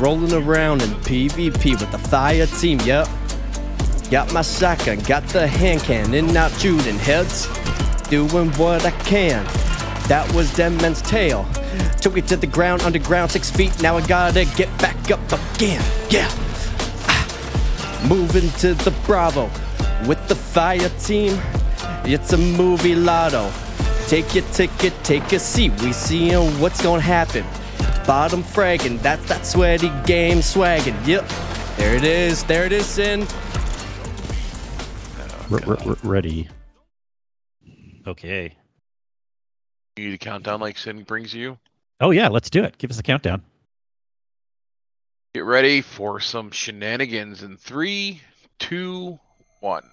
Rolling around in PvP with the fire team, yep. Got my shotgun, got the hand cannon, out shooting heads. Doing what I can. That was Dead Man's Tale. Took it to the ground, underground, six feet. Now I gotta get back up again. Yeah. Ah. Moving to the Bravo with the fire team. It's a movie lotto. Take your ticket, take a seat. We seeing what's gonna happen. Bottom fragging, that's that sweaty game swagging. Yep. There it is. There it is, Sin. R- r- r- ready. Okay. You need a countdown like Sin brings you. Oh yeah, let's do it. Give us a countdown. Get ready for some shenanigans in three, two, one.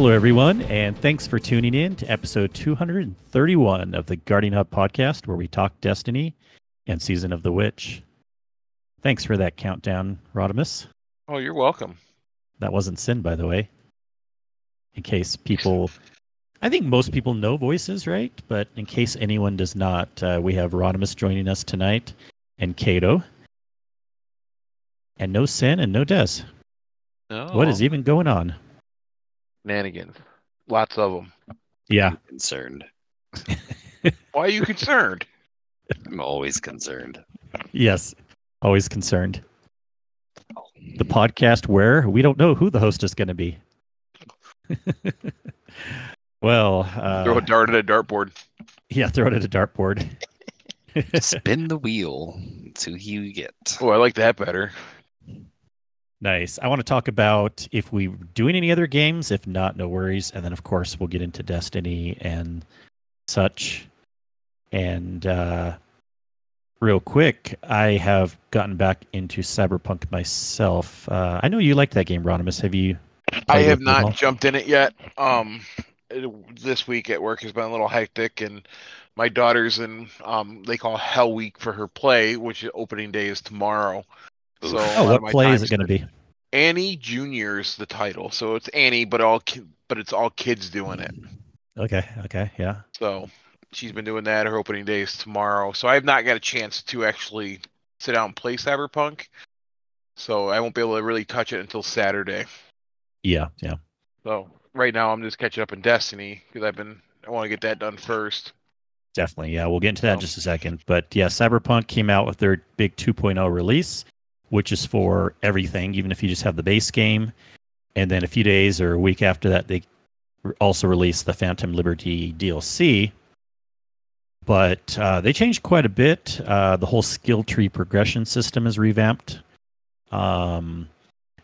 Hello, everyone, and thanks for tuning in to episode 231 of the Guardian Hub podcast, where we talk Destiny and Season of the Witch. Thanks for that countdown, Rodimus. Oh, you're welcome. That wasn't Sin, by the way. In case people, I think most people know voices, right? But in case anyone does not, uh, we have Rodimus joining us tonight and Kato. And no Sin and no Des. No. What is even going on? Shenanigans. Lots of them. Yeah. concerned. Why are you concerned? I'm always concerned. Yes. Always concerned. The podcast where we don't know who the host is going to be. well, uh, Throw a dart at a dartboard. yeah, throw it at a dartboard. Spin the wheel to who you get. Oh, I like that better. Nice. I want to talk about if we doing any other games. If not, no worries. And then, of course, we'll get into Destiny and such. And uh, real quick, I have gotten back into Cyberpunk myself. Uh, I know you liked that game, Rodimus. Have you? I have with it all? not jumped in it yet. Um, this week at work has been a little hectic, and my daughter's in um they call Hell Week for her play, which opening day is tomorrow. So Oh, what play is it going to be? Annie Junior's the title, so it's Annie, but all ki- but it's all kids doing it. Okay. Okay. Yeah. So she's been doing that. Her opening day is tomorrow, so I have not got a chance to actually sit down and play Cyberpunk. So I won't be able to really touch it until Saturday. Yeah. Yeah. So right now I'm just catching up in Destiny because I've been I want to get that done first. Definitely. Yeah, we'll get into that in just a second. But yeah, Cyberpunk came out with their big 2.0 release, which is for everything, even if you just have the base game. And then a few days or a week after that, they also released the Phantom Liberty DLC. But uh, they changed quite a bit. Uh, the whole skill tree progression system is revamped. Um,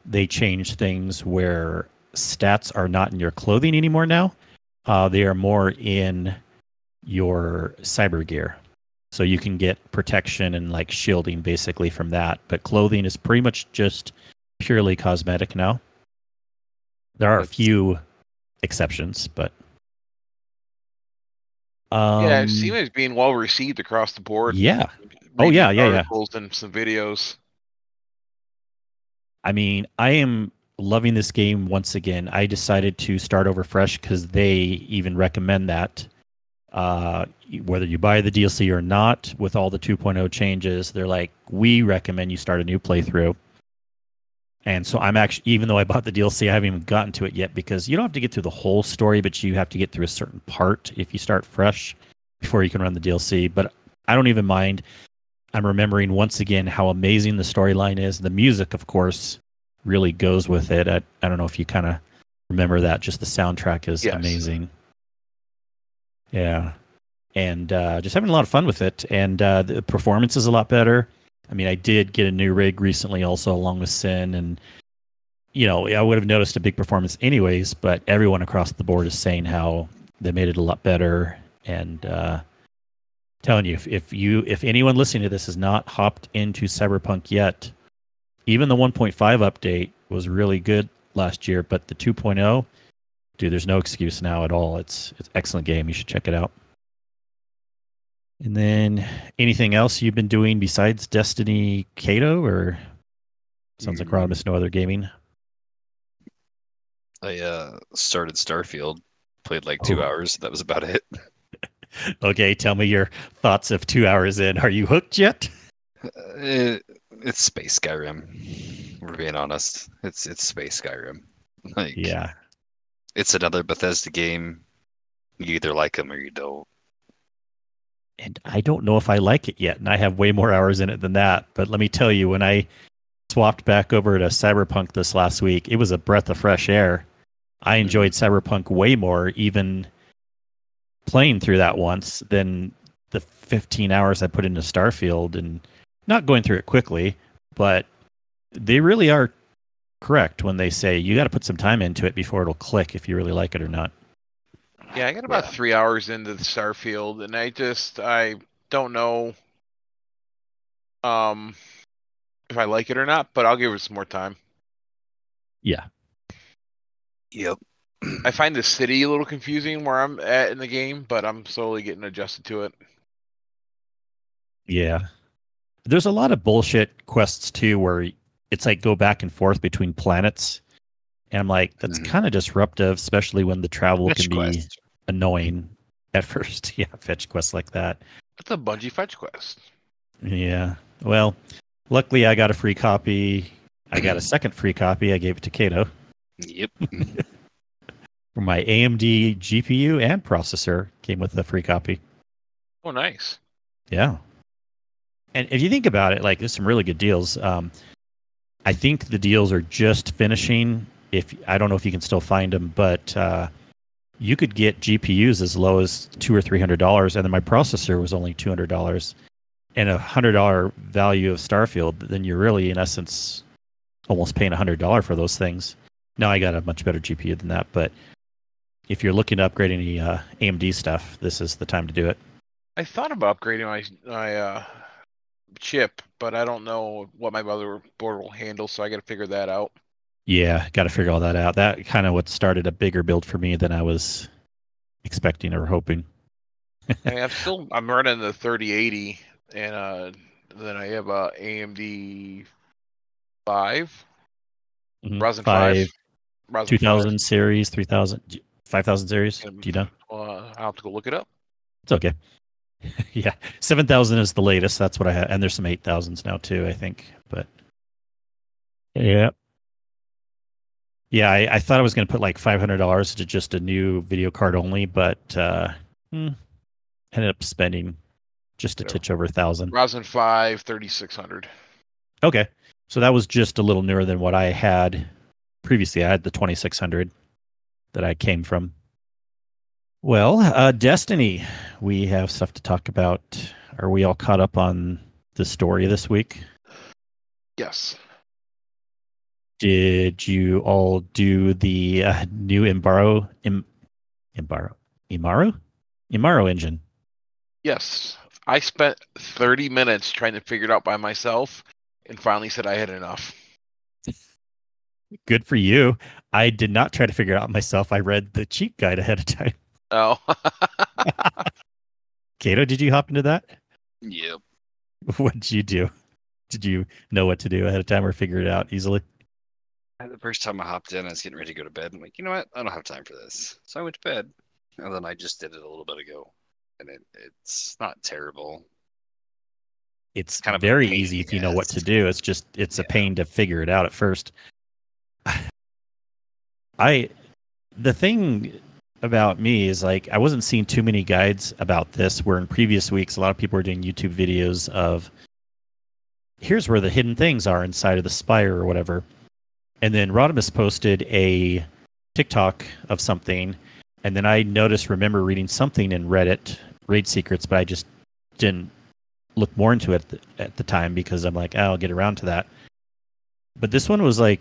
they changed things where stats are not in your clothing anymore now. Uh, they are more in your cyber gear. So you can get protection and like shielding basically from that. But clothing is pretty much just purely cosmetic now. There are a few exceptions, but um, yeah, it seems it's being well received across the board. yeah. Oh, yeah, yeah, yeah. articles and some videos. I mean, I am loving this game once again. I decided to start over fresh because they even recommend that. Uh, whether you buy the DLC or not, with all the 2.0 changes, they're like, we recommend you start a new playthrough. And so I'm actually, even though I bought the DLC, I haven't even gotten to it yet because you don't have to get through the whole story, but you have to get through a certain part if you start fresh before you can run the DLC. But I don't even mind. I'm remembering once again how amazing the storyline is. The music, of course, really goes with it. I, I don't know if you kind of remember that. Just the soundtrack is Yes. amazing. Yeah. And uh, just having a lot of fun with it. And uh, the performance is a lot better. I mean, I did get a new rig recently, also along with Sin, and you know, I would have noticed a big performance anyways, but everyone across the board is saying how they made it a lot better. And uh, telling you, if, if you, if anyone listening to this has not hopped into Cyberpunk yet, even the 1.5 update was really good last year, but the 2.0, dude, there's no excuse now at all. It's it's excellent game. You should check it out. And then anything else you've been doing besides Destiny Kato or sounds like Rodimus no other gaming? I uh, started Starfield, played like two Oh. hours. That was about it. Okay, tell me your thoughts of two hours in. Are you hooked yet? Uh, it's space Skyrim. We're being honest. It's it's space Skyrim. Like Yeah. It's another Bethesda game. You either like them or you don't. And I don't know if I like it yet, and I have way more hours in it than that. But let me tell you, when I swapped back over to Cyberpunk this last week, it was a breath of fresh air. I mm-hmm. enjoyed Cyberpunk way more, even playing through that once, than the 15 hours I put into Starfield. And not going through it quickly, but they really are correct when they say you got to put some time into it before it'll click if you really like it or not. Yeah, I got about Yeah. three hours into the Starfield, and I just I don't know um if I like it or not, but I'll give it some more time. Yeah. Yep. I find the city a little confusing where I'm at in the game, but I'm slowly getting adjusted to it. Yeah. There's a lot of bullshit quests too where it's like go back and forth between planets. And I'm like, that's Mhm. kind of disruptive, especially when the travel Fetch can be quest. annoying at first. Yeah, fetch quests like that. It's a Bungie fetch quest. Yeah. Well, luckily I got a free copy. I got a second free copy. I gave it to Kato Yep. for my AMD GPU and processor came with a free copy. Oh, nice. Yeah. And if you think about it, like there's some really good deals. Um, I think the deals are just finishing. If I don't know if you can still find them, but uh, you could get GPUs as low as two or three hundred dollars, and then my processor was only two hundred dollars, and a hundred dollar value of Starfield. Then you're really, in essence, almost paying a hundred dollar for those things. Now I got a much better GPU than that, but if you're looking to upgrade any uh, AMD stuff, this is the time to do it. I thought about upgrading my my uh, chip, but I don't know what my motherboard will handle, so I got to figure that out. Yeah, got to figure all that out. That kind of what started a bigger build for me than I was expecting or hoping. I mean, I'm still I'm running the 3080, and uh, then I have a AMD five, Mhm. Ryzen Five, five, Ryzen 2000 series, 3000, 5000 series. Do you know? Uh, I'll have to go look it up. It's okay. yeah, 7000 is the latest. That's what I have. And there's some 8000s now too, I think. But yeah. Yeah, I, I thought I was going to put like $500 to just a new video card only, but uh, hmm, ended up spending just a Yeah. titch over a thousand. Ryzen five, 3600. Okay. So that was just a little newer than what I had previously. I had the 2600 that I came from. Well, uh, Destiny, we have stuff to talk about. Are we all caught up on the story this week? Yes. Did you all do the uh, new Imbaro, Im, Imbaro, Imaro? Imaro engine? Yes. I spent 30 minutes trying to figure it out by myself and finally said I had enough. Good for you. I did not try to figure it out myself. I read the cheat guide ahead of time. Oh. Kato, did you hop into that? Yep. What did you do? Did you know what to do ahead of time or figure it out easily? Uh, the first time I hopped in, I was getting ready to go to bed. I'm like, you know what? I don't have time for this. So I went to bed. And then I just did it a little bit ago. And it, it's not terrible. It's Kind of very easy if you know what to do. It's just it's a pain to figure it out at first. I the thing about me is like I wasn't seeing too many guides about this where in previous weeks a lot of people were doing YouTube videos of here's where the hidden things are inside of the spire or whatever. And then Rodimus posted a TikTok of something and then I noticed remember reading something in Reddit, Raid Secrets, but I just didn't look more into it at the, at the time because I'm like, oh, I'll get around to that. But this one was like,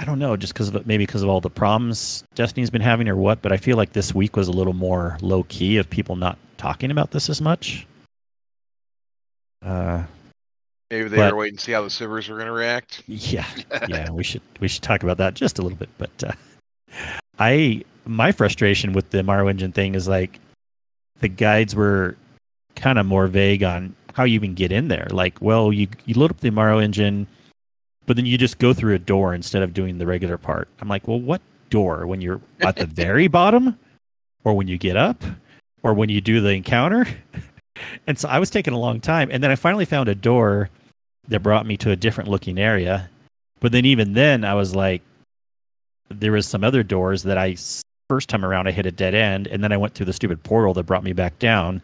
I don't know, just because of maybe because of all the problems Destiny's been having or what, but I feel like this week was a little more low key of people not talking about this as much. Uh, Maybe they But- were waiting to see how the servers were going to react. yeah, yeah, we should we should talk about that just a little bit. But uh, I my frustration with the Mario Engine thing is like the guides were kind of more vague on how you even get in there. Like, well, you you load up the Mario Engine, but then you just go through a door instead of doing the regular part. I'm like, well, what door? When you're at the very bottom, or when you get up, or when you do the encounter? and so I was taking a long time, and then I finally found a door that brought me to a different looking area. But then even then, I was like, there was some other doors that I first time around I hit a dead end, and then I went through the stupid portal that brought me back down.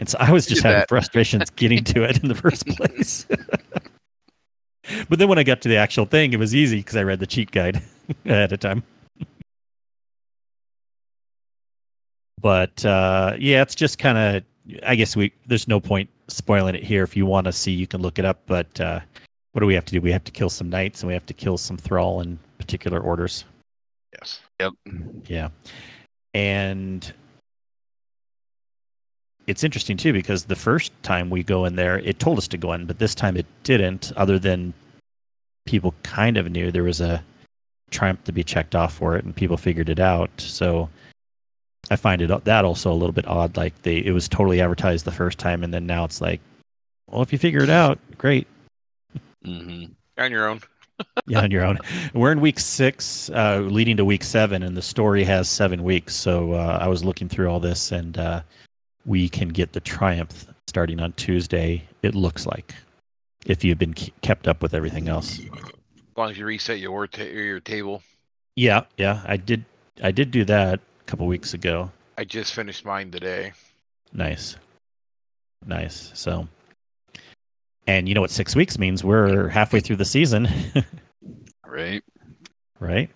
And so I was just having frustrations getting to it in the first place. but then when I got to the actual thing, it was easy because I read the cheat guide ahead of time. but uh, yeah, it's just kind of. I guess we there's no point spoiling it here. If you want to see, you can look it up. But uh, what do we have to do? We have to kill some knights and we have to kill some thrall in particular orders. Yes. Yep. Yeah. And it's interesting too because the first time we go in there, it told us to go in, but this time it didn't, other than people kind of knew there was a triumph to be checked off for it and people figured it out. So I find it that also a little bit odd. Like they it was totally advertised the first time and then now it's like, well if you figure it out, great. hmm On your own. yeah, on your own. We're in week six, uh, leading to week seven, and the story has seven weeks. So uh, I was looking through all this, and uh, we can get the triumph starting on Tuesday. It looks like, if you've been kept up with everything else. As long as you reset your ta- your table. Yeah, yeah, I did. I did do that a couple weeks ago. I just finished mine today. Nice, nice. So, and you know what six weeks means? We're halfway through the season. Right. right?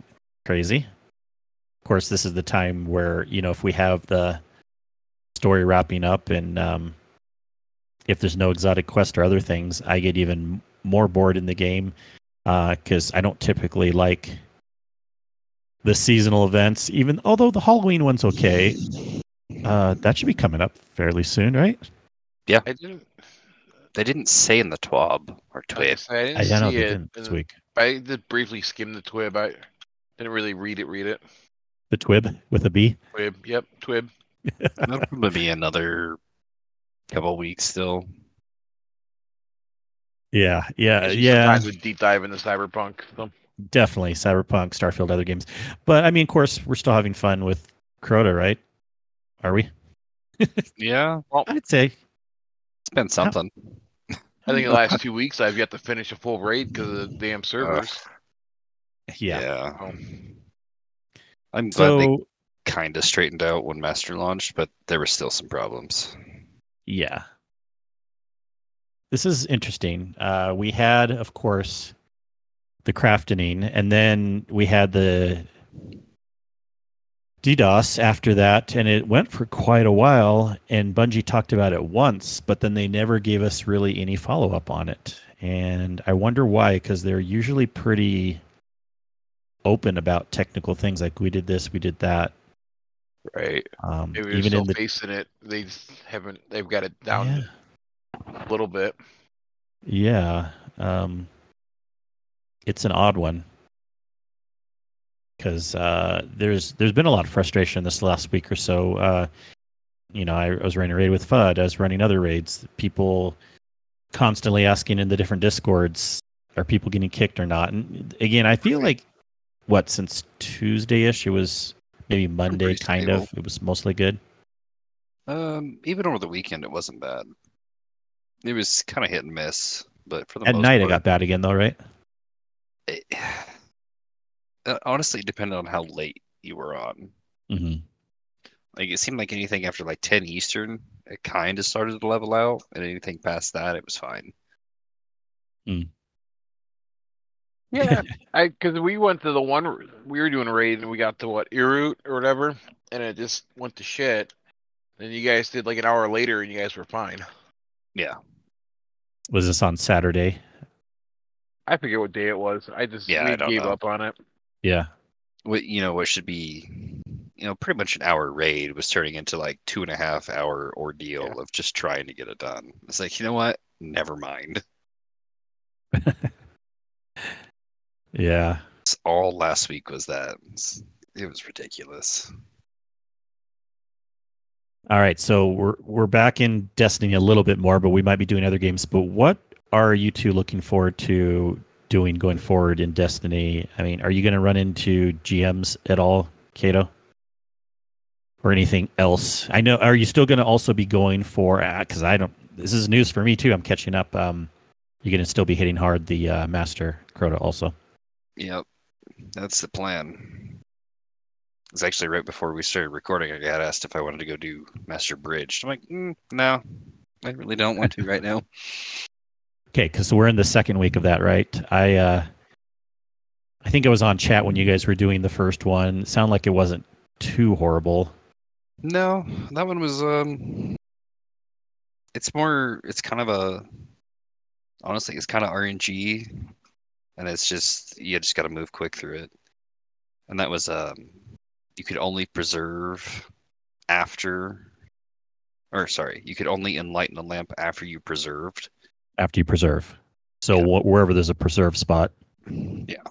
Crazy. Of course, this is the time where you know if we have the story wrapping up and um, if there's no exotic quest or other things, I get even more bored in the game because I don't typically like the seasonal events. Even although the Halloween one's okay, uh, that should be coming up fairly soon, right? Yeah, I didn't. They didn't say in the TWAB or I, was gonna TWIB. I didn't I don't know see it. didn't this week. I did briefly skim the twib. I didn't really read it. Read it. The Twib with a B. Twib. Yep. Twib. That'll probably be another couple weeks still. Yeah, yeah, yeah. Sometimes we deep dive into cyberpunk. So. Definitely Cyberpunk, Starfield, other games. But I mean, of course, we're still having fun with Crota, right? Are we? Yeah, well, I'd say. it's been something. I think the last two weeks I've yet to finish a full raid because of the damn servers. Yeah. Um, I'm glad they So kind of straightened out when Master launched, but there were still some problems. yeah, this is interesting. Uh, we had, of course, the crafting, and then we had the DDoS after that, and it went for quite a while. And Bungie talked about it once, but then they never gave us really any follow up on it. And I wonder why, because they're usually pretty open about technical things, like we did this, we did that. Right. Um, Maybe even still in the facing it. They haven't. They've got it down Yeah. a little bit. Yeah. Um, it's an odd one because uh, there's there's been a lot of frustration this last week or so. Uh, you know, I, I was running a raid with FUD. I was running other raids. People constantly asking in the different discords, are people getting kicked or not? And again, I feel like what since Tuesday-ish, it was maybe Monday, kind stable. of. It was mostly good. Um, even over the weekend, it wasn't bad. It was kind of hit and miss, but for the At night, it got bad again, though, right? it, uh, honestly, it depended on how late you were on. hmm Like it seemed like anything after like 10 Eastern, it kind of started to level out, and anything past that, it was fine. Yeah, I because we went to the one we were doing a raid and we got to what Ir Yût or whatever, and it just went to shit. Then you guys did like an hour later, and you guys were fine. Yeah, Was this on Saturday? I forget what day it was. I just Yeah, we I gave know. up on it. Yeah. what you know what should be you know pretty much an hour raid was turning into like two and a half hour ordeal Yeah. of just trying to get it done it's like you know what never mind Yeah. All last week was that it was ridiculous All right, so we're we're back in Destiny a little bit more, but we might be doing other games. But what are you two looking forward to doing going forward in Destiny? I mean, are you going to run into GMs at all, Kato, or anything else? I know. Are you still going to also be going for? Because I don't. This is news for me too. I'm catching up. Um, you're going to still be hitting hard the uh, Master Crota also. Yep that's the plan it's actually right before we started recording i got asked if i wanted to go do master bridge i'm like mm, no i really don't want to right now Okay, because we're in the second week of that, right? I uh, I think I was on chat when you guys were doing the first one. It sounded like it wasn't too horrible. No, that one was um it's more it's kind of a honestly it's kind of RNG and it's just you just got to move quick through it. And that was um you could only preserve after or sorry, you could only enlighten a lamp after you preserved. after you preserve. So Yeah. wh- wherever there's a preserve spot, Yeah.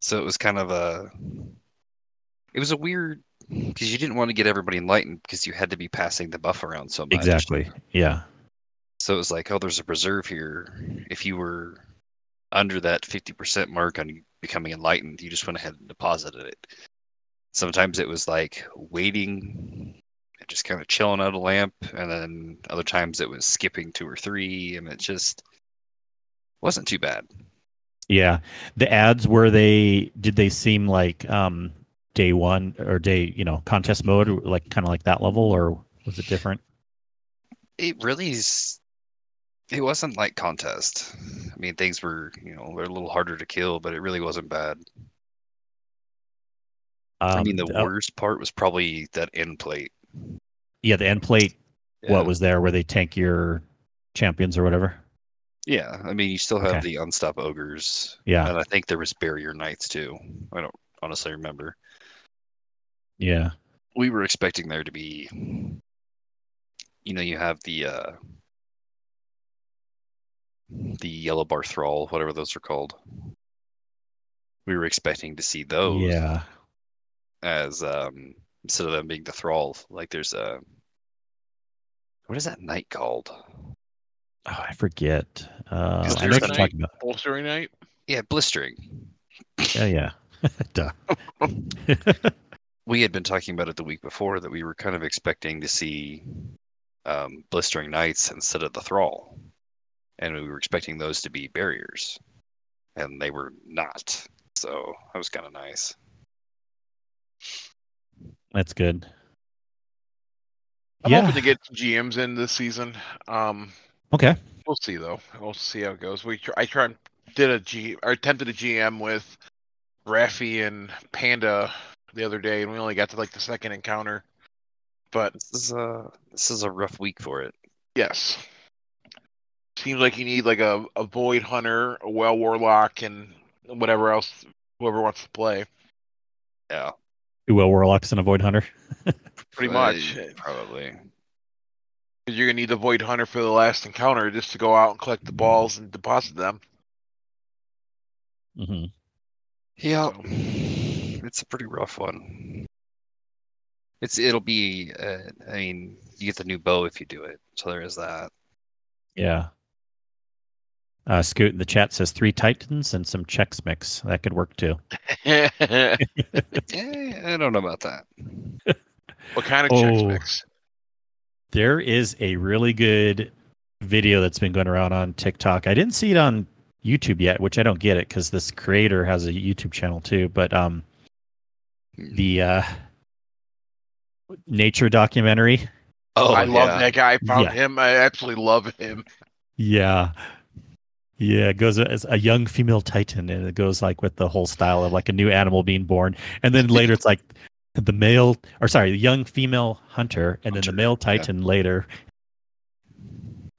So it was kind of a it was a weird because you didn't want to get everybody enlightened because you had to be passing the buff around so much. exactly. Yeah, So it was like, oh, there's a preserve here. If you were under that 50% mark on becoming enlightened, you just went ahead and deposited it. Sometimes it was like waiting and just kind of chilling out a lamp. And then other times it was skipping two or three. And it just wasn't too bad. yeah. The ads were they did they seem like um, day one or day you know contest mode, like kind of like that level, or was it different? It really is. It wasn't like contest. I mean, things were, you know, they're a little harder to kill, but it really wasn't bad. I Um, mean, the uh, worst part was probably that end plate. yeah, the end plate. Yeah. What was there where they tank your champions or whatever? Yeah, I mean, you still have Okay. the unstop ogres, Yeah, and I think there was barrier knights too. I don't honestly remember. yeah, We were expecting there to be, you know, you have the uh the yellow bar thrall, whatever those are called. We were expecting to see those yeah. as um instead of them being the thrall, like there's a what is that knight called? Oh, I forget. Uh, Is I there know a what you're night? talking about. Bolstering knight. Yeah, blistering. Yeah, yeah. Duh. we had been talking about it the week before that we were kind of expecting to see um, blistering knights instead of the thrall, and we were expecting those to be barriers, and they were not. So that was kind of nice. That's good. I'm yeah. hoping to get GMs in this season. Um, Okay. we'll see though. We'll see how it goes. We tr- I tried did a G or attempted a GM with Raffy and Panda the other day, and we only got to like the second encounter. But This is a this is a rough week for it. yes, seems like you need like a, a Void Hunter, a Well Warlock, and whatever else whoever wants to play. Yeah, Two well warlocks and a void hunter. Pretty Uh, much. probably. You're gonna need the Void Hunter for the last encounter just to go out and collect the balls and deposit them. Mm-hmm. Yeah, So- it's a pretty rough one. It's it'll be. Uh, I mean, you get the new bow if you do it, so there is that. Yeah. Uh, Scoot in the chat says three titans and some Chex Mix. That could work too. Eh, I don't know about that. what kind of checks Oh. mix? There is a really good video that's been going around on TikTok. I didn't see it on YouTube yet, which I don't get it because this creator has a YouTube channel too. But um, the uh, nature documentary. Oh, I love yeah. that guy. I found Yeah. him. I absolutely love him. Yeah. Yeah, it goes as a young female titan, and it goes like with the whole style of like a new animal being born, and then later it's like the male, or sorry, the young female hunter, and then the male yeah. titan later.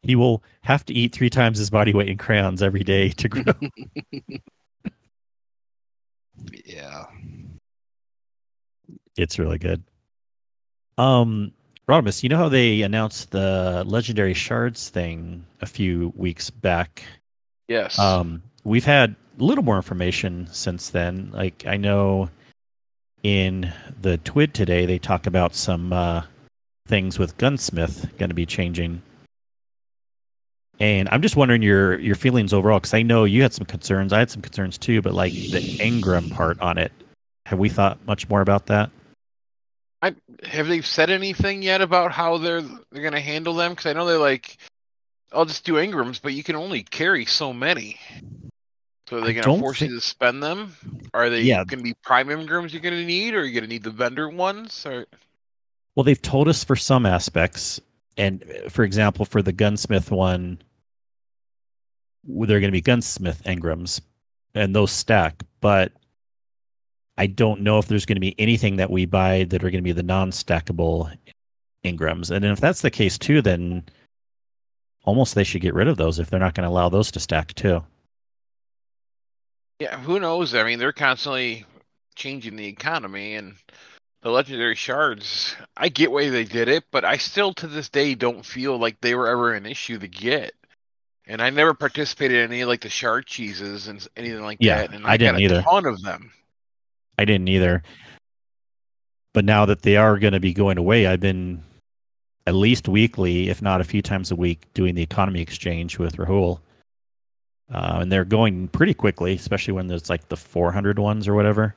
He will have to eat three times his body weight in crayons every day to grow. Yeah. it's really good. Um, Rodimus, you know how they announced the legendary shards thing a few weeks back? Yes. Um, we've had a little more information since then. Like I know in the TWID today, they talk about some uh, things with Gunsmith going to be changing. And I'm just wondering your your feelings overall because I know you had some concerns. I had some concerns too, but like the Engram part on it, have we thought much more about that? I, have they said anything yet about how they're they're gonna handle them? Because I know they're like, I'll just do Engrams, but you can only carry so many. So are they I gonna force think- you to spend them? Are they Yeah. gonna be prime Engrams you're gonna need, or are you gonna need the vendor ones? Or Well, they've told us for some aspects, and uh, for example, for the gunsmith one, they're going to be gunsmith Engrams, and those stack. But I don't know if there's going to be anything that we buy that are going to be the non-stackable Engrams. And if that's the case too, then almost they should get rid of those if they're not going to allow those to stack too. yeah, who knows? I mean, they're constantly changing the economy and the legendary shards. I get why they did it, but I still to this day don't feel like they were ever an issue to get. And I never participated in any like the shard cheeses and anything like Yeah, that. And I didn't got a either. ton of them. I didn't either. But now that they are going to be going away, I've been at least weekly, if not a few times a week, doing the economy exchange with Rahool. Uh, and they're going pretty quickly, especially when there's like the 400 ones or whatever,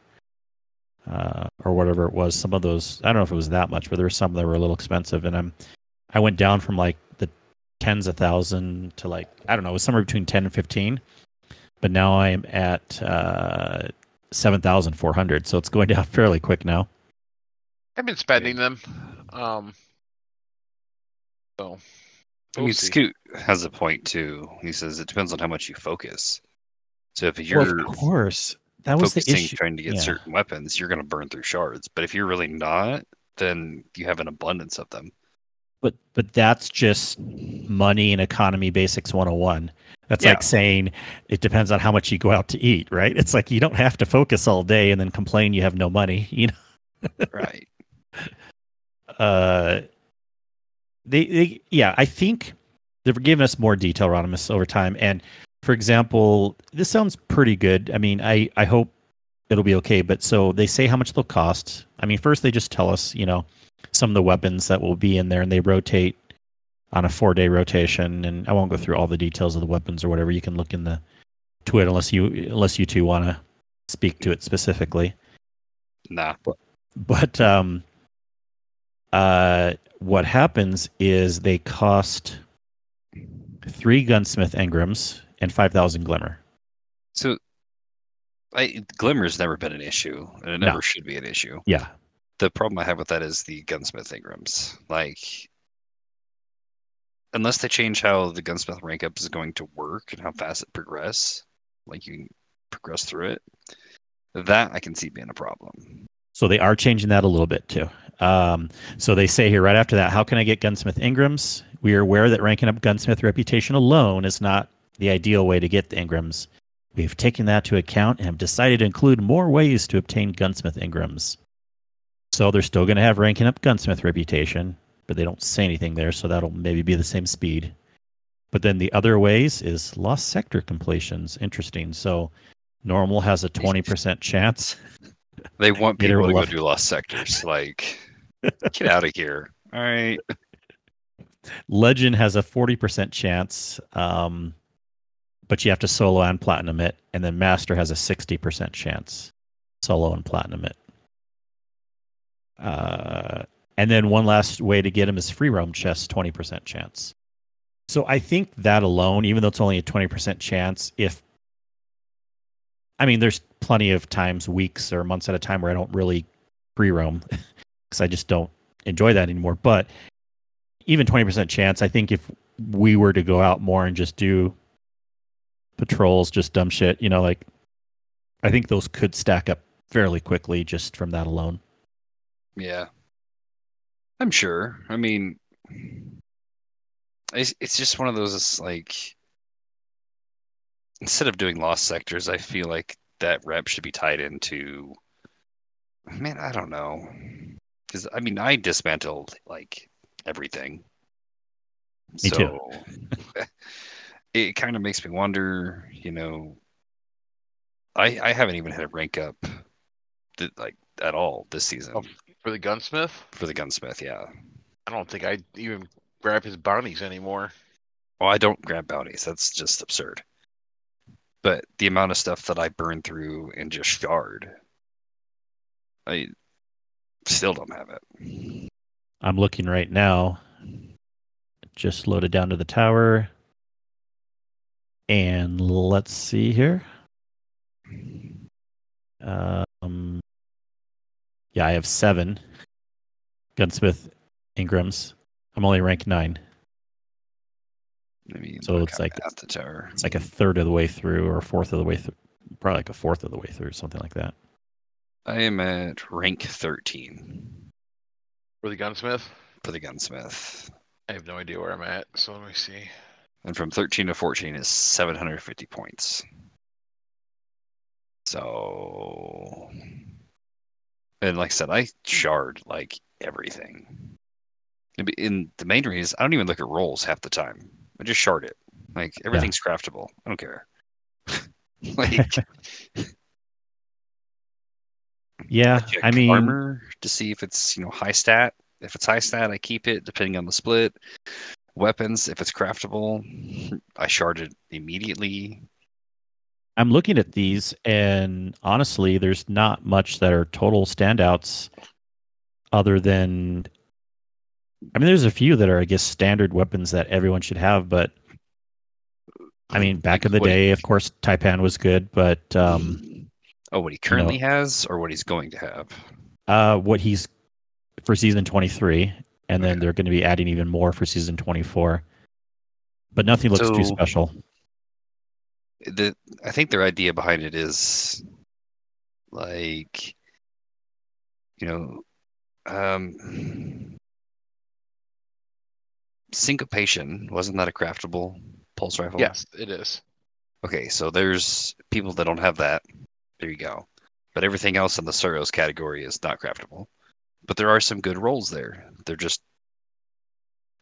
uh, or whatever it was. Some of those, I don't know if it was that much, but there were some that were a little expensive. And I'm, I went down from like the tens of thousand to like I don't know, it was somewhere between 10 and 15. But now I'm at uh, 7,400. So it's going down fairly quick now. I've been spending them. Um, so I we'll mean, see. Scoot has a point too. He says it depends on how much you focus. So if you're of course. That was the focusing issue. trying to get yeah. certain weapons, you're going to burn through shards. But if you're really not, then you have an abundance of them. But but that's just money and economy basics 101. That's Yeah. like saying it depends on how much you go out to eat, right? It's like you don't have to focus all day and then complain you have no money, you know. Right. uh they, they yeah i think they've given us more detail Rodimus, over time. And for example this sounds pretty good. I mean i i hope it'll be okay but so they say how much they'll cost. I mean first they just tell us you know some of the weapons that will be in there and they rotate on a four day rotation. And i won't go through all the details of the weapons or whatever. You can look in the TWID unless you unless you two want to speak to it specifically. Nah. but um uh what happens is they cost three gunsmith engrams and 5000 glimmer So I, Glimmer's never been an issue, and it No. never should be an issue. yeah The problem I have with that is the gunsmith Engrams. Like, unless they change how the gunsmith rank up is going to work and how fast it progress, like you can progress through it, that I can see being a problem. so they are changing that a little bit too um, so they say here right after that how can i get gunsmith Engrams? we are aware that ranking up gunsmith reputation alone is not the ideal way to get the Engrams. we've taken that to account and have decided to include more ways to obtain gunsmith Engrams. so they're still going to have ranking up gunsmith reputation but they don't say anything there so that'll maybe be the same speed but then the other ways is lost sector completions interesting so normal has a 20% chance They want people to go do lost sectors. Like, get out of here. All right. Legend has a 40% chance, um, but you have to solo and platinum it. And then Master has a 60% chance, solo and platinum it. Uh, and then one last way to get him is free roam chest, 20% chance. So I think that alone, even though it's only a 20% chance, if I mean, there's plenty of times, weeks or months at a time where I don't really free roam because I just don't enjoy that anymore. But even 20% chance, I think if we were to go out more and just do patrols, just dumb shit, you know, like I think those could stack up fairly quickly just from that alone. Yeah. I'm sure. I mean, it's, it's just one of those like instead of doing lost sectors, I feel like that rep should be tied into. Man, I don't know, because I mean, I dismantled like everything. Me too. so it kind of makes me wonder, you know. I I haven't even had a rank up, th- like at all this season Oh. For the gunsmith, for the gunsmith. Yeah. I don't think I even grab his bounties anymore. Well, I don't grab bounties. That's just absurd. But the amount of stuff that I burn through and just shard, I still don't have it. I'm looking right now. Just loaded down to the tower. And let's see here. Um, yeah, I have seven gunsmith Engrams. I'm only rank nine. Maybe So it's like- at the tower. It's like a third of the way through, or a fourth of the way through. Probably like a fourth of the way through, something like that. I am at rank thirteen For the gunsmith, for the gunsmith, I have no idea where I'm at. So let me see. and from thirteen to fourteen is seven hundred fifty points. So, and like I said, I shard like everything. In the main reason, is I don't even look at rolls half the time. I just shard it. Like everything's craftable. I don't care. like Yeah, I mean, armor to see if it's you know high stat. If it's high stat, I keep it depending on the split. Weapons, if it's craftable, I shard it immediately. I'm looking at these, and honestly, there's not much that are total standouts other than. I mean, there's a few that are, I guess, standard weapons that everyone should have, but I mean, back in the day, of course, Taipan was good, but um, oh, what he currently has or what he's going to have. uh, what he's for season 23, and then they're going to be adding even more for season 24. But nothing looks too special. The I think their idea behind it is like you know um syncopation wasn't that a craftable pulse rifle? Yes, it is. Okay, so there's people that don't have that. There you go. But everything else in the SUROS category is not craftable. But there are some good rolls there. They're just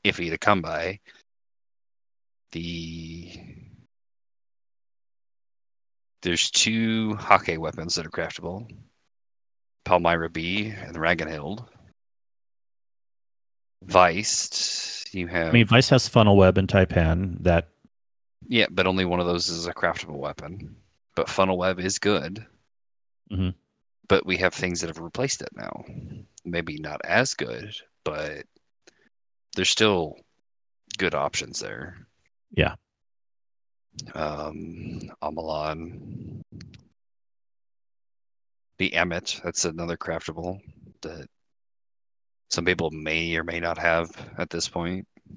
iffy to come by. The there's two Häkke weapons that are craftable. Palmyra B and Ragnhild. VEIST, you have I mean, VEIST has funnel web and Taipan that Yeah, but only one of those is a craftable weapon. But funnel web is good. Mhm. But we have things that have replaced it now. Maybe not as good, but there's still good options there. Yeah. Um, Omolon. The Emmet, that's another craftable that some people may or may not have at this point. I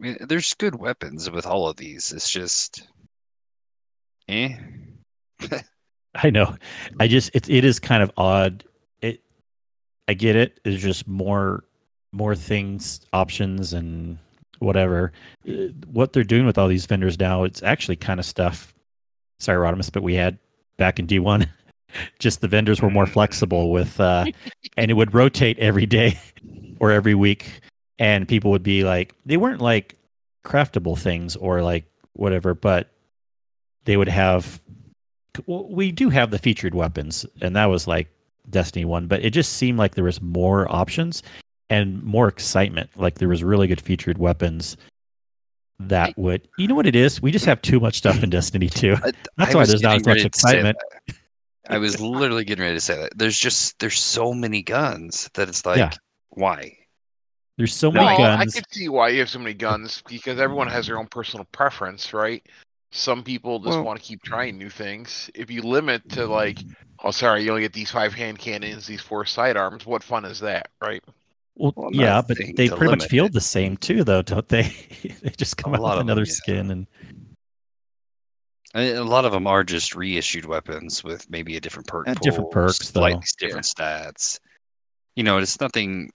mean, there's good weapons with all of these. It's just, eh. I know. I just it it is kind of odd. It I get it. There's just more more things, options and whatever. Uh, What they're doing with all these vendors now, it's actually kind of stuff sorry Rodimus, but we had back in D1. Just the vendors were more flexible with uh and it would rotate every day or every week and people would be like they weren't like craftable things or like whatever, but they would have well, we do have the featured weapons, and that was like Destiny one, but it just seemed like there was more options and more excitement. Like there was really good featured weapons that would, you know what it is? We just have too much stuff in Destiny two. That's why there's not as much ready to say excitement. I was literally getting ready to say that. There's just there's so many guns that it's like, Yeah. why? There's so No, many I guns. could see why you have so many guns because everyone has their own personal preference, right? Some people just Well- want to keep trying new things. If you limit to like, oh, sorry, you only get these five hand cannons, these four sidearms. What fun is that, right? Well, Well, yeah, but they pretty much feel it. the same too, though, don't they? they just come A out lot with of them, another yeah. skin, and I a lot of them are just reissued weapons with maybe a different perk Uh, different pool, perks, though. slightly different stats. You know, it's nothing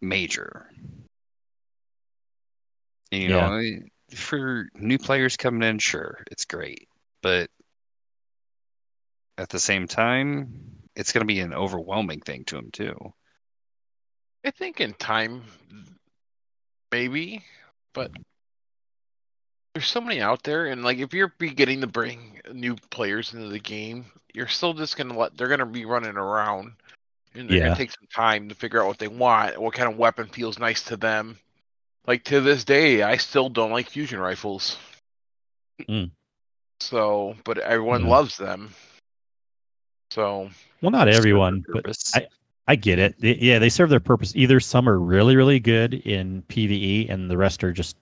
major. And, you know, for new players coming in, sure, it's great, but at the same time, it's going to be an overwhelming thing to them too. I think in time, maybe, but there's so many out there, and like if you're beginning to bring new players into the game, you're still just gonna let they're gonna be running around, and they're Yeah. gonna take some time to figure out what they want, what kind of weapon feels nice to them. Like to this day, I still don't like fusion rifles. Mm. So, but everyone Yeah. loves them. So Well, not everyone, but. I- I get it. They- yeah, they serve their purpose. Either some are really, really good in PVE, and the rest are just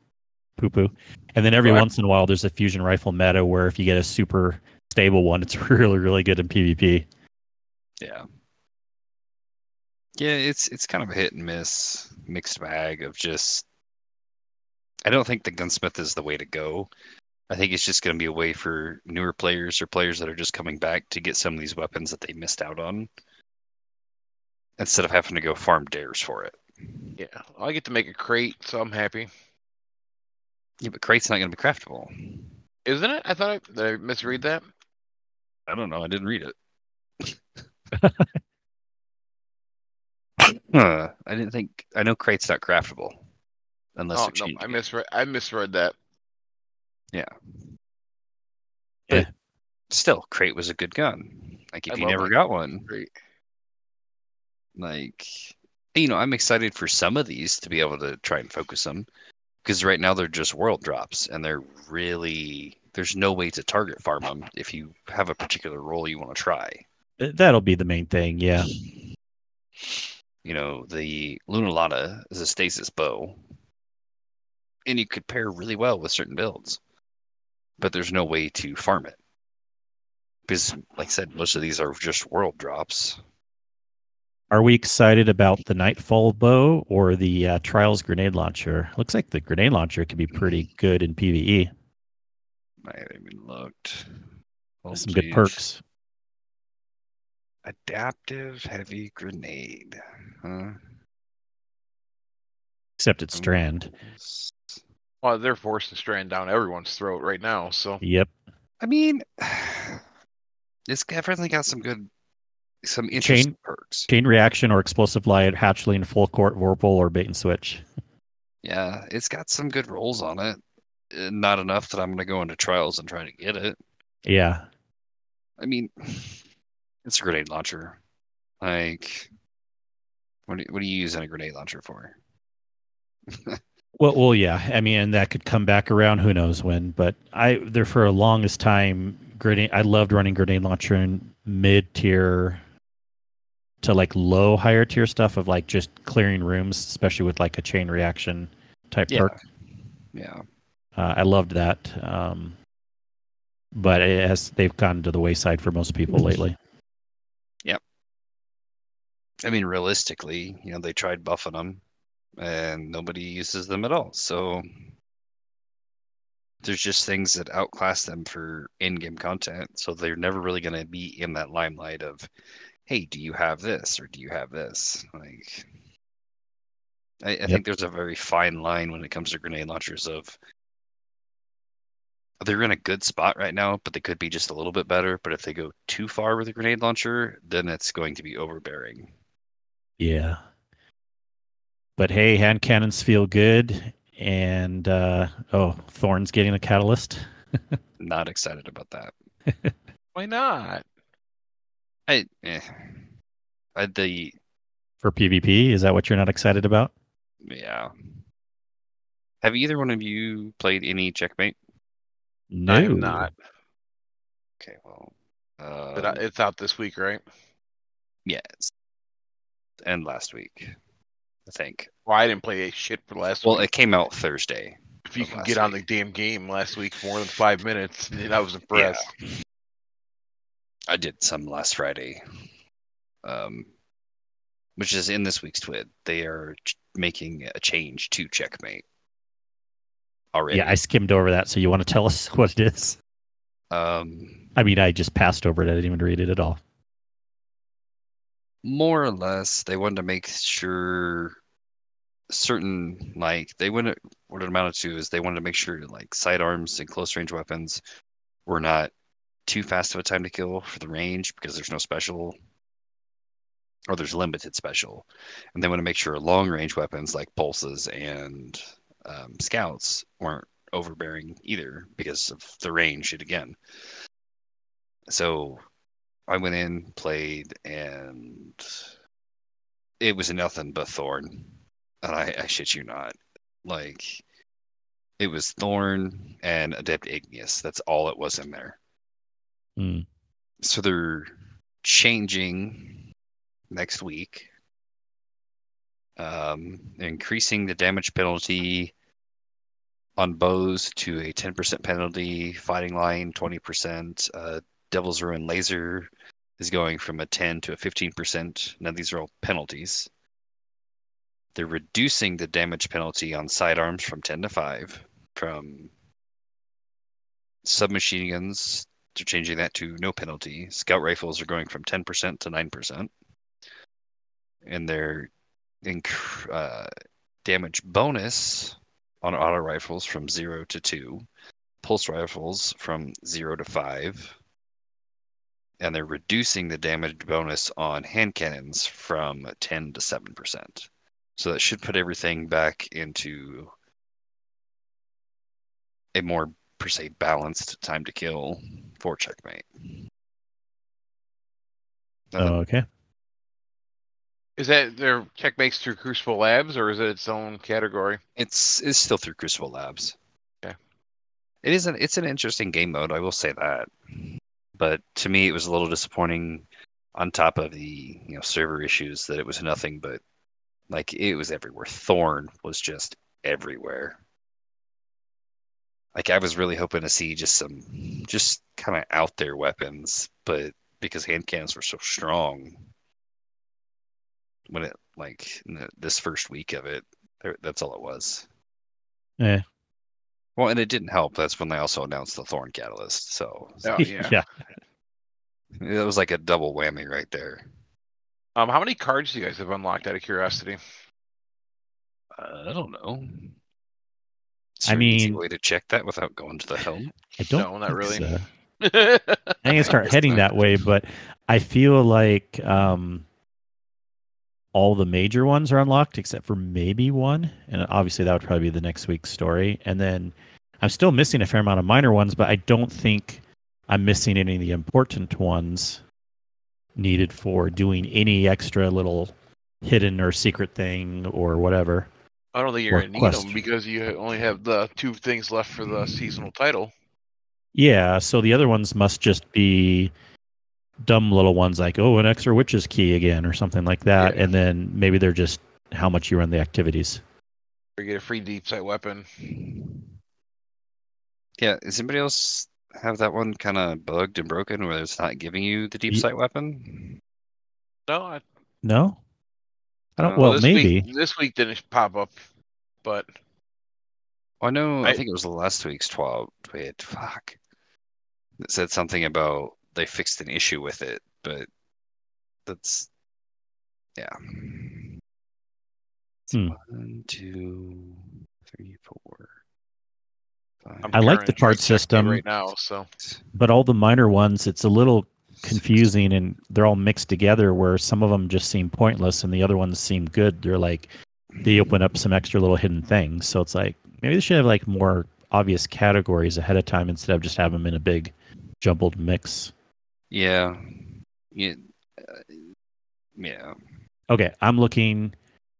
poo poo. And then every Right. once in a while, there's a fusion rifle meta where if you get a super stable one, it's really, really good in PvP. Yeah. Yeah, it's it's kind of a hit and miss, mixed bag of just. I don't think the gunsmith is the way to go. I think it's just going to be a way for newer players or players that are just coming back to get some of these weapons that they missed out on, instead of having to go farm dares for it. yeah, I get to make a crate, so I'm happy. Yeah, but crate's not going to be craftable. Isn't it? I thought I, did I misread that. I don't know. I didn't read it. Huh, I didn't think. I know crate's not craftable, unless Oh no, I misread. I misread that. Yeah. Yeah. Still, crate was a good gun. Like if I you never got one, Great. like you know, I'm excited for some of these to be able to try and focus them because right now they're just world drops and they're really there's no way to target farm them if you have a particular role you want to try. That'll be the main thing. Yeah. You know, the Lunalata is a stasis bow, and you could pair really well with certain builds, but there's no way to farm it because, like I said, most of these are just world drops. Are we excited about the Nightfall bow or the uh, Trials grenade launcher? Looks like the grenade launcher could be pretty good in PvE. I haven't even looked. Oh, Some good perks. Adaptive heavy grenade. Huh? Except it's Strand. Well, they're forcing Strand down everyone's throat right now. So Yep. I mean, it's definitely got some good, some interesting Chain- perks. Chain reaction or explosive light, hatchling, full court, Vorpal, or bait and switch. Yeah, it's got some good rolls on it. Uh, Not enough that I'm going to go into trials and try to get it. Yeah. I mean, it's a grenade launcher. Like, what do, what do you use in a grenade launcher for? Well, well, yeah. I mean, and that could come back around. Who knows when? But I there for a longest time, grenade. I loved running grenade launcher in mid tier to like low higher tier stuff of like just clearing rooms, especially with like a chain reaction type Yeah. perk. Yeah. Uh, I loved that. Um, but it has they've gone to the wayside for most people lately. Yep. I mean, realistically, you know, they tried buffing them and nobody uses them at all. So there's just things that outclass them for in-game content. So they're never really going to be in that limelight of, hey, do you have this or do you have this? Like, I, I think there's a very fine line when it comes to grenade launchers of they're in a good spot right now, but they could be just a little bit better. But if they go too far with a grenade launcher, then it's going to be overbearing. Yeah. But hey, hand cannons feel good, and uh, oh, Thorn's getting a catalyst. Not excited about that. why not? I, eh. I the for PvP. Is that what you're not excited about? yeah. Have either one of you played any checkmate? No, I am not. Okay, well, uh, But it's out this week, right? yes, and last week, I think. Well, I didn't play a shit for last Well, week. it came out Thursday. if you can last get on the damn game last week for more than five minutes, then I was impressed. I did some last Friday, um, which is in this week's twid. They are ch- making a change to checkmate already. yeah, I skimmed over that. So you want to tell us what it is? um, I mean, I just passed over it. I didn't even read it at all. More or less, they wanted to make sure certain like they wouldn't what it amounted to is they wanted to make sure like sidearms and close range weapons were not too fast of a time to kill for the range because there's no special or there's limited special. And they want to make sure long range weapons like pulses and um, scouts weren't overbearing either because of the range yet again. So i went in played and it was nothing but thorn and I, I shit you not. Like it was Thorn and Adept Igneous. That's all it was in there. Hmm. So they're changing next week. Um, increasing the damage penalty on bows to a 10% penalty, Fighting Lion 20%, uh, Devil's Ruin laser is going from a 10 to a 15%. Now these are all penalties. They're reducing the damage penalty on sidearms from 10 to 5. From submachine guns, they're changing that to no penalty. Scout rifles are going from 10% to 9%. And their inc- uh, damage bonus on auto rifles from 0 to 2. Pulse rifles from 0 to 5 and they're reducing the damage bonus on hand cannons from 10 to 7%. So that should put everything back into a more per se balanced time to kill for checkmate. Nothing- Oh, okay. Is that their checkmates through Crucible Labs or is it its own category? It's it's still through Crucible Labs. Okay. It is an it's an interesting game mode, I will say that. But to me it was a little disappointing on top of the, you know, server issues that it was nothing but like it was everywhere. Thorn was just everywhere. Like I was really hoping to see just some just kind of out there weapons, but because hand cannons were so strong when it like this first week of it, that's all it was. Eh. Well, and it didn't help. That's when they also announced the Thorn Catalyst. So Oh, yeah. yeah. it was like a double whammy right there. Um, how many cards do you guys have unlocked out of curiosity? Uh, I don't know. Is I there an easy mean- way to check that without going to the helm. I don't. No, not really. so. I think I start heading not. that way, but I feel like um, all the major ones are unlocked except for maybe one, and obviously that would probably be the next week's story. And then I'm still missing a fair amount of minor ones, but I don't think I'm missing any of the important ones needed for doing any extra little hidden or secret thing or whatever. I don't think you're gonna need quest. them because you only have the two things left for the seasonal title. Yeah, so the other ones must just be dumb little ones like, oh, an extra witch's key again or something like that. Yeah. And then maybe they're just how much you run the activities. Or you get a free deep sight weapon. Yeah, does anybody else have that one kind of bugged and broken where it's not giving you the deep Ye- sight weapon? No, I, No? I don't, Uh, well, this maybe. week, this week didn't pop up, but I know. I, I- think it was the last week's twelve. Wait, fuck. It said something about they fixed an issue with it, but that's yeah. Hmm. One, two, three, four. Five. I'm like the trying card to check it system. right now. So But all the minor ones, it's a little confusing and they're all mixed together where some of them just seem pointless and the other ones seem good. They're like, they open up some extra little hidden things. So it's like, maybe they should have like more obvious categories ahead of time instead of just having them in a big jumbled mix. Yeah. Yeah. uh, yeah. Okay, I'm looking.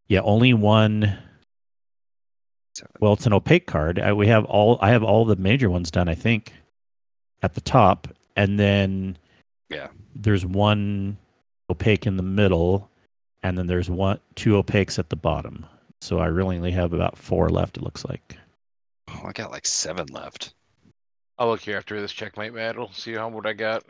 Yeah, only one. Well, it's an opaque card. I, we have all. I have all the major ones done. I think at the top, and then Yeah. there's one opaque in the middle, and then there's one two opaques at the bottom. So I really only have about four left. It looks like. Oh, I got like seven left. I'll look here after this checkmate battle, see how what I got.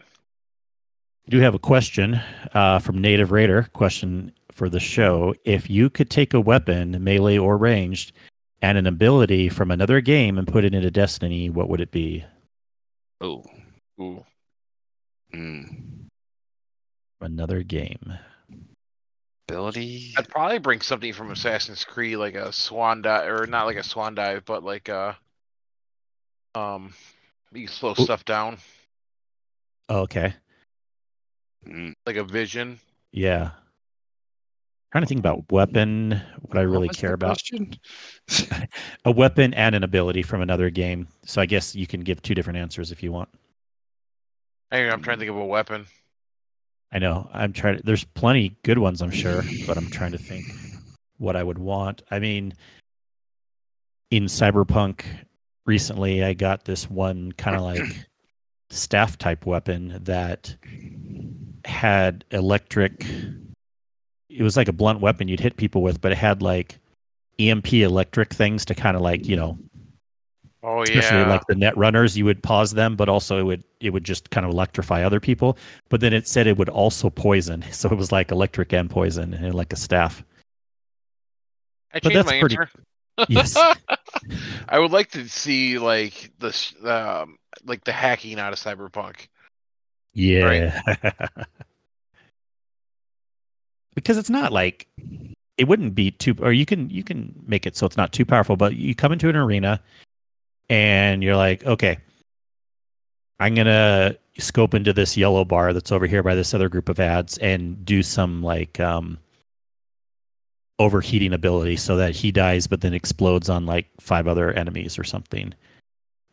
I do have a question uh, from Native Raider. Question for the show: If you could take a weapon, melee or ranged, and an ability from another game and put it into Destiny, what would it be? Oh. Ooh. Mm. Another game. ability. I'd probably bring something from Assassin's Creed, like a swan dive, or not like a swan dive, but like a um, you slow Oop. stuff down, Oh, okay. Mm, like a vision. Yeah. trying to think about weapon. What I really was care about a weapon and an ability from another game. So I guess you can give two different answers if you want. Hang on, I'm trying to think of a weapon. I know. I'm trying to. There's plenty good ones, I'm sure, but I'm trying to think what I would want. I mean, in Cyberpunk recently, I got this one kind of like staff type weapon that had electric. It was like a blunt weapon you'd hit people with, but it had like EMP electric things to kind of like you know Oh especially yeah, like the net runners you would pause them but also it would it would just kind of electrify other people but then it said it would also poison so it was like electric and poison and like a staff I but changed that's my pretty- answer. yes I would like to see like the um like the hacking out of Cyberpunk. Yeah. Because it's not like it wouldn't be too or you can you can make it so it's not too powerful but you come into an arena and you're like okay i'm gonna scope into this yellow bar that's over here by this other group of ads and do some like um overheating ability so that he dies but then explodes on like five other enemies or something.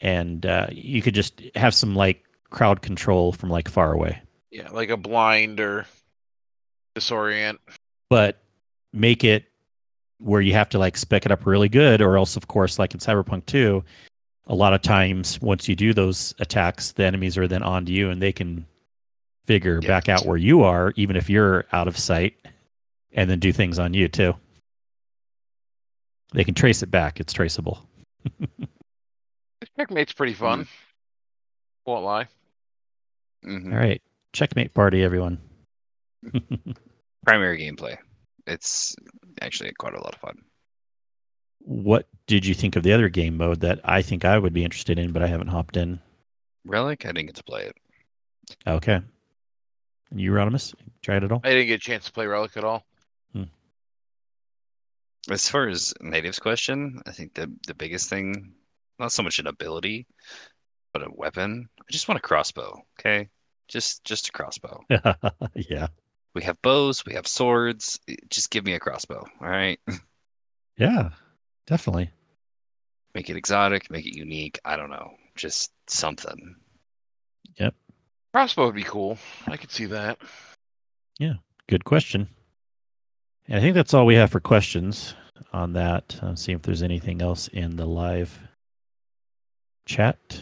And uh, you could just have some like crowd control from like far away Yeah, like a blind or disorient. but make it where you have to like spec it up really good or else of course like in cyberpunk 2 a lot of times once you do those attacks the enemies are then onto you and they can figure Yeah. back out where you are even if you're out of sight and then do things on you too they can trace it back it's traceable Checkmate's pretty fun. Mm. Won't lie. Mhm. all right checkmate party everyone Primary gameplay. It's actually quite a lot of fun. what did you think of the other game mode that i think i would be interested in but i haven't hopped in Relic, I didn't get to play it. okay and you Rodimus? tried it at all I didn't get a chance to play Relic at all. As far as natives question, I think the the biggest thing, not so much an ability, but a weapon. I just want a crossbow. Okay, just just a crossbow. yeah We have bows, we have swords. Just give me a crossbow. All right, Yeah, definitely. make it exotic, make it unique. I don't know, just something. Yep. Crossbow would be cool. I could see that. Yeah. Good question. And I think that's all we have for questions on that. Uh, see if there's anything else in the live chat.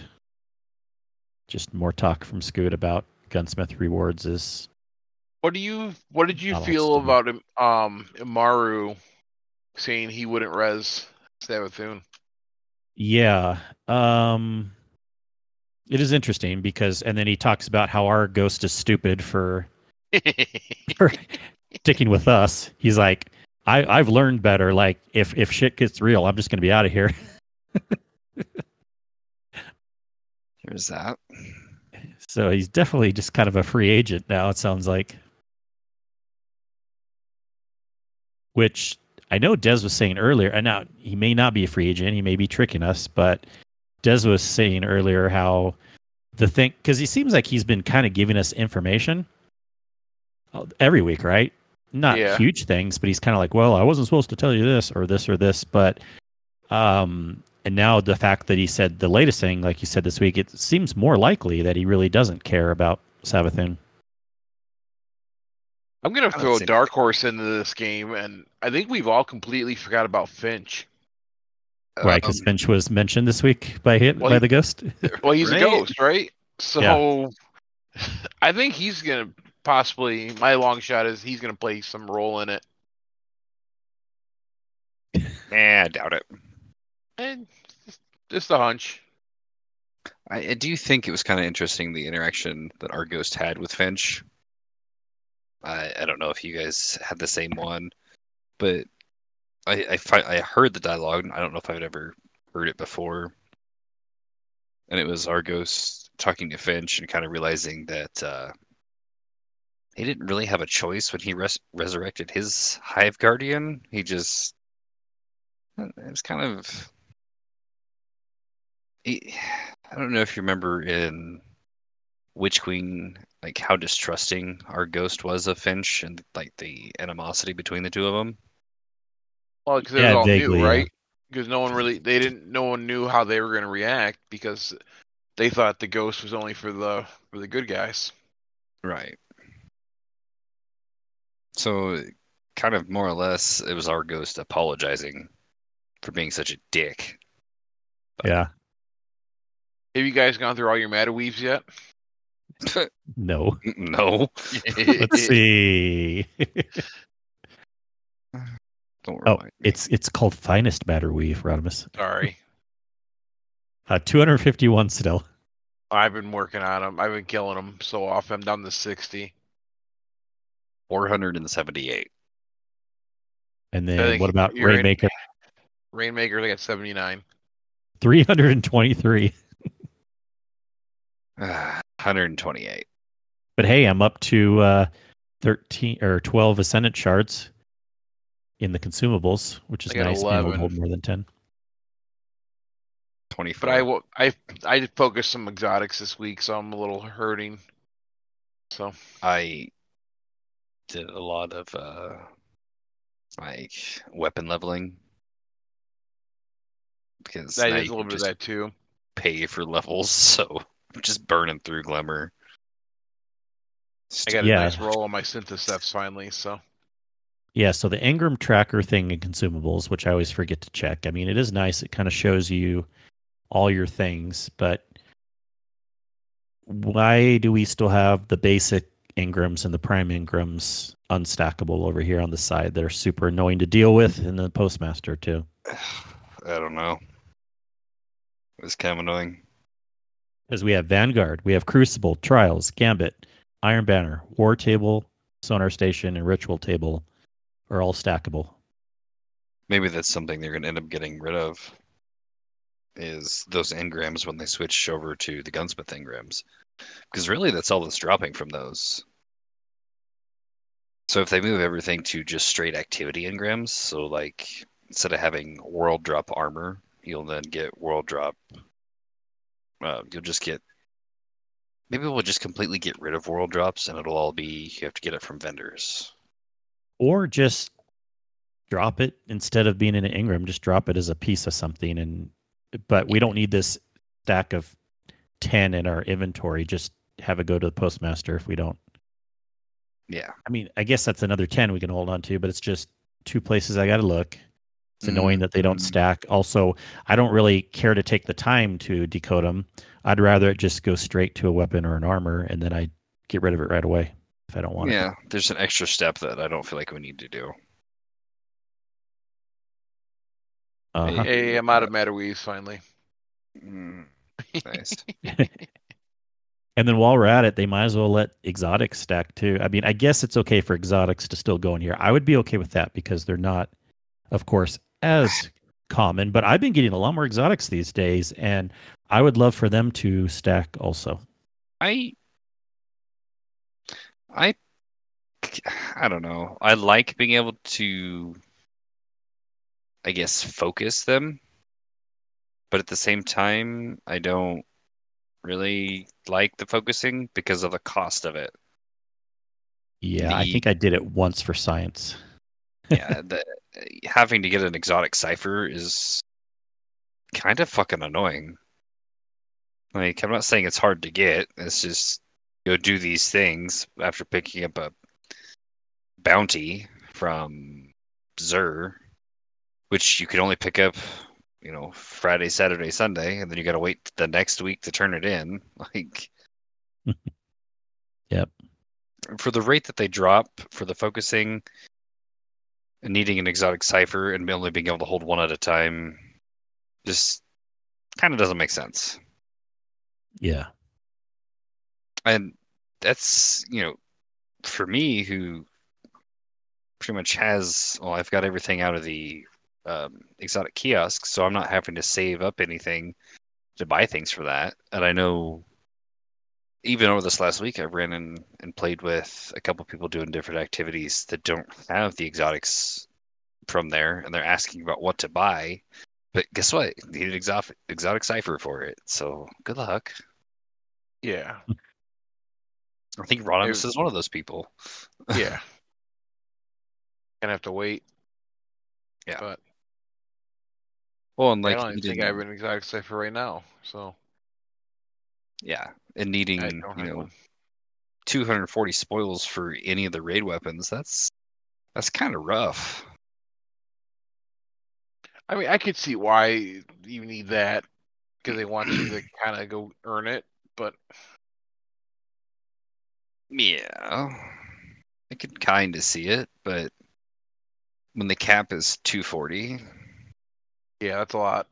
Just more talk from Scoot about Gunsmith rewards is What do you? What did you feel about him, um Immaru saying he wouldn't res Savathun? yeah. Um it is interesting because and then he talks about how our ghost is stupid for for sticking with us. He's like, I, I've learned better. Like if if shit gets real, I'm just gonna be out of here. There's that. So he's definitely just kind of a free agent now, it sounds like. Which I know Des was saying earlier, and now he may not be a free agent, he may be tricking us, but Des was saying earlier how the thing, because he seems like he's been kind of giving us information every week, right? Not Yeah. huge things, but he's kind of like, well, I wasn't supposed to tell you this or this or this, but um, and now the fact that he said the latest thing, like you said this week, it seems more likely that he really doesn't care about Savathun. I'm gonna throw a say- dark horse into this game, and I think we've all completely forgot about Finch. Right, because Um, Finch was mentioned this week by him, well, by the ghost. Well, he's Right. a ghost, right? So I think he's gonna possibly. My long shot is he's gonna play some role in it. eh, I doubt it. And just a hunch. I, I do think it was kind of interesting the interaction that our ghost had with Finch. I I don't know if you guys had the same one, but I I, fi- I heard the dialogue. I don't know if I've ever heard it before, and it was our ghost talking to Finch and kind of realizing that uh, he didn't really have a choice when he res- resurrected his Hive Guardian. He just it was kind of. He, I don't know if you remember in Witch Queen, like how distrusting our ghost was of Finch and like the animosity between the two of them. Well, because it Yeah, was all vaguely, new, right? Because no one really, they didn't, no one knew how they were going to react because they thought the ghost was only for the for the good guys. Right. So, kind of more or less, it was our ghost apologizing for being such a dick. Yeah. Have you guys gone through all your Matter Weaves yet? No. no, Let's see. don't oh, me. it's it's called Finest Matter Weave, Rodimus. Sorry, Uh, 251 still. I've been working on them. I've been killing them so often. I'm down to sixty. 478. And then what about you're in- Rainmaker? Rainmaker, I got seventy nine. 323. Ah, 128. But hey, I'm up to uh, 13 or 12 Ascendant shards in the consumables, which is I nice. Being able to 11. hold more than 10. 24. But I will. I I did focus some exotics this week, so I'm a little hurting. So I did a lot of uh like weapon leveling because I now did you a little bit of that too. pay for levels, so I'm just burning through Glimmer. I got a Yeah. nice roll on my Synthoceps finally. So Yeah, so the Engram tracker thing in consumables, which I always forget to check. I mean, it is nice. It kind of shows you all your things, but why do we still have the basic Engrams and the prime Engrams unstackable over here on the side? They're super annoying to deal with, and the postmaster too. I don't know. It's kind of annoying. Because we have Vanguard, we have Crucible, Trials, Gambit, Iron Banner, War Table, Sonar Station, and Ritual Table are all stackable. Maybe that's something they're going to end up getting rid of. Is those engrams when they switch over to the gunsmith engrams? Because really, that's all that's dropping from those. So if they move everything to just straight activity engrams, so like instead of having world drop armor, you'll then get world drop. Uh, you'll just get. Maybe we'll just completely get rid of world drops, and it'll all be you have to get it from vendors. or just drop it instead of being in an Engram. Just drop it as a piece of something, and but we don't need this stack of ten in our inventory. Just have it go to the postmaster if we don't. Yeah. I mean, I guess that's another ten we can hold on to, but it's just two places I got to look. It's annoying that they don't stack. Also, I don't really care to take the time to decode them. I'd rather it just go straight to a weapon or an armor, and then I get rid of it right away if I don't want it. Yeah, there's an extra step that I don't feel like we need to do. Uh-huh. hey, I'm out of matter Weaves finally. Mm, nice. And then while we're at it, they might as well let exotics stack too. I mean, I guess it's okay for exotics to still go in here. I would be okay with that because they're not, of course, as common. But I've been getting a lot more exotics these days, and I would love for them to stack also. I I I don't know. I like being able to I guess focus them. But at the same time, I don't really like the focusing because of the cost of it. Yeah, I think I did it once for science. Yeah, the, having to get an exotic cipher is kind of fucking annoying. Like, I'm not saying it's hard to get. It's just go do these things after picking up a bounty from Xûr, which you could only pick up, you know, Friday, Saturday, Sunday, and then you got to wait the next week to turn it in. Like, Yep. For the rate that they drop for the focusing, needing an exotic cipher and only being able to hold one at a time, just kind of doesn't make sense. Yeah. and that's you know for me who pretty much has well i've got everything out of the um, exotic kiosk so i'm not having to save up anything to buy things for that and i know even over this last week, I ran in and played with a couple of people doing different activities that don't have the exotics from there, and they're asking about what to buy. But guess what? Need an exotic, exotic cipher for it. So good luck. Yeah, I think Rodimus is one of those people. yeah. Gonna have to wait. Yeah. but Well, and I like don't even think I have an exotic cipher right now. So yeah, and needing you know one. 240 spoils for any of the raid weapons. That's that's kind of rough. I mean, I could see why you need that because they want you to kind of go earn it. But Yeah, I could kind of see it, but when the cap is 240, yeah, that's a lot.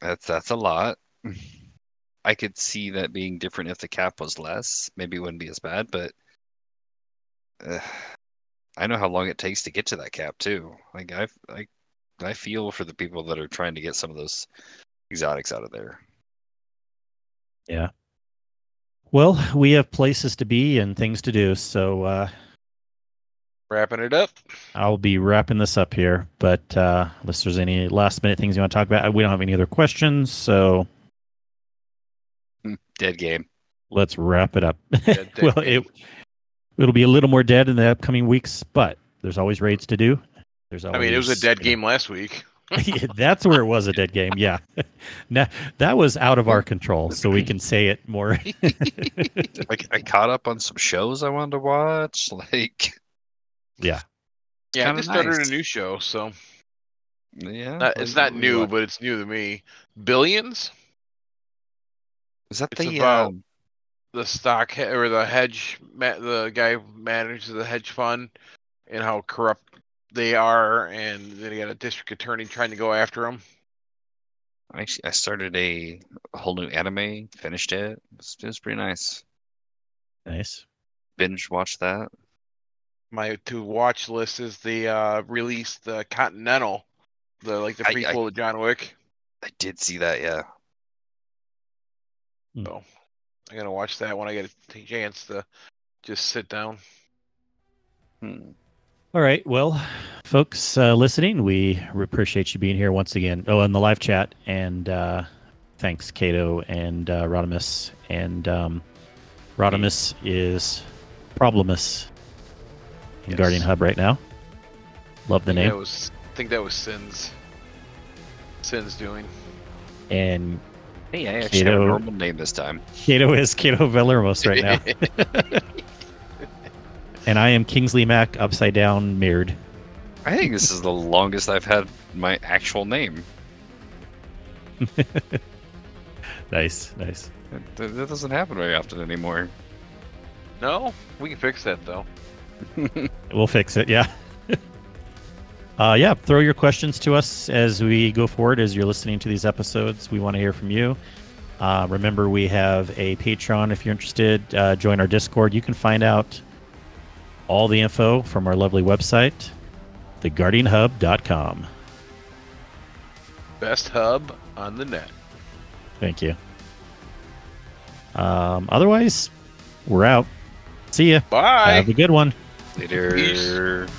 that's that's a lot. I could see that being different if the cap was less. Maybe it wouldn't be as bad, but uh, I know how long it takes to get to that cap too. Like I, I, I feel for the people that are trying to get some of those exotics out of there. Yeah. Well, we have places to be and things to do, so uh, Wrapping it up. I'll be wrapping this up here. But uh, unless there's any last minute things you want to talk about, we don't have any other questions, so Dead game. let's wrap it up. Dead- dead well, game. it it'll be a little more dead in the upcoming weeks, but there's always raids to do. There's always, I mean, it was a dead you know- game last week. Yeah, That's where it was a dead game. Yeah, now, that was out of our control, so we can say it more. Like I caught up on some shows I wanted to watch. Like yeah, Yeah, I Kinda just started a new show, so yeah, not, it's not new, but it's new to me. Billions, is that it's the about- um, the stock or the hedge, the guy who manages the hedge fund, and how corrupt they are, and then you got a district attorney trying to go after them. Actually, I started a whole new anime, finished it. It was, it was pretty nice. nice. Binge watched that. My to watch list is the uh, release the Continental, the like the I- I- prequel to John Wick. I did see that, yeah. So I'm gonna watch that when I get a chance to just sit down. Hmm. All right. Well, folks uh, listening, we appreciate you being here once again. Oh, in the live chat. And uh, thanks, Kato and uh, Rodimus. And um, Rodimus is Problemus in Yes. Guardian Hub right now. Love the name. I think that was Sins. Sins doing. And Hey, I actually have a normal name this time. Kato is Kato Villermos right now. and I am Kingsley Mac, upside down, mirrored. I think this is the longest I've had my actual name. Nice, nice. That, that doesn't happen very often anymore. no, we can fix that though. We'll fix it. Yeah. Uh, yeah. Throw your questions to us as we go forward. As you're listening to these episodes, we want to hear from you. Uh, remember, we have a Patreon. If you're interested, uh, join our Discord. You can find out all the info from our lovely website, theguardianhub.com. Best hub on the net. Thank you. Um, otherwise, we're out. See ya. Bye. Have a good one. Later. Peace.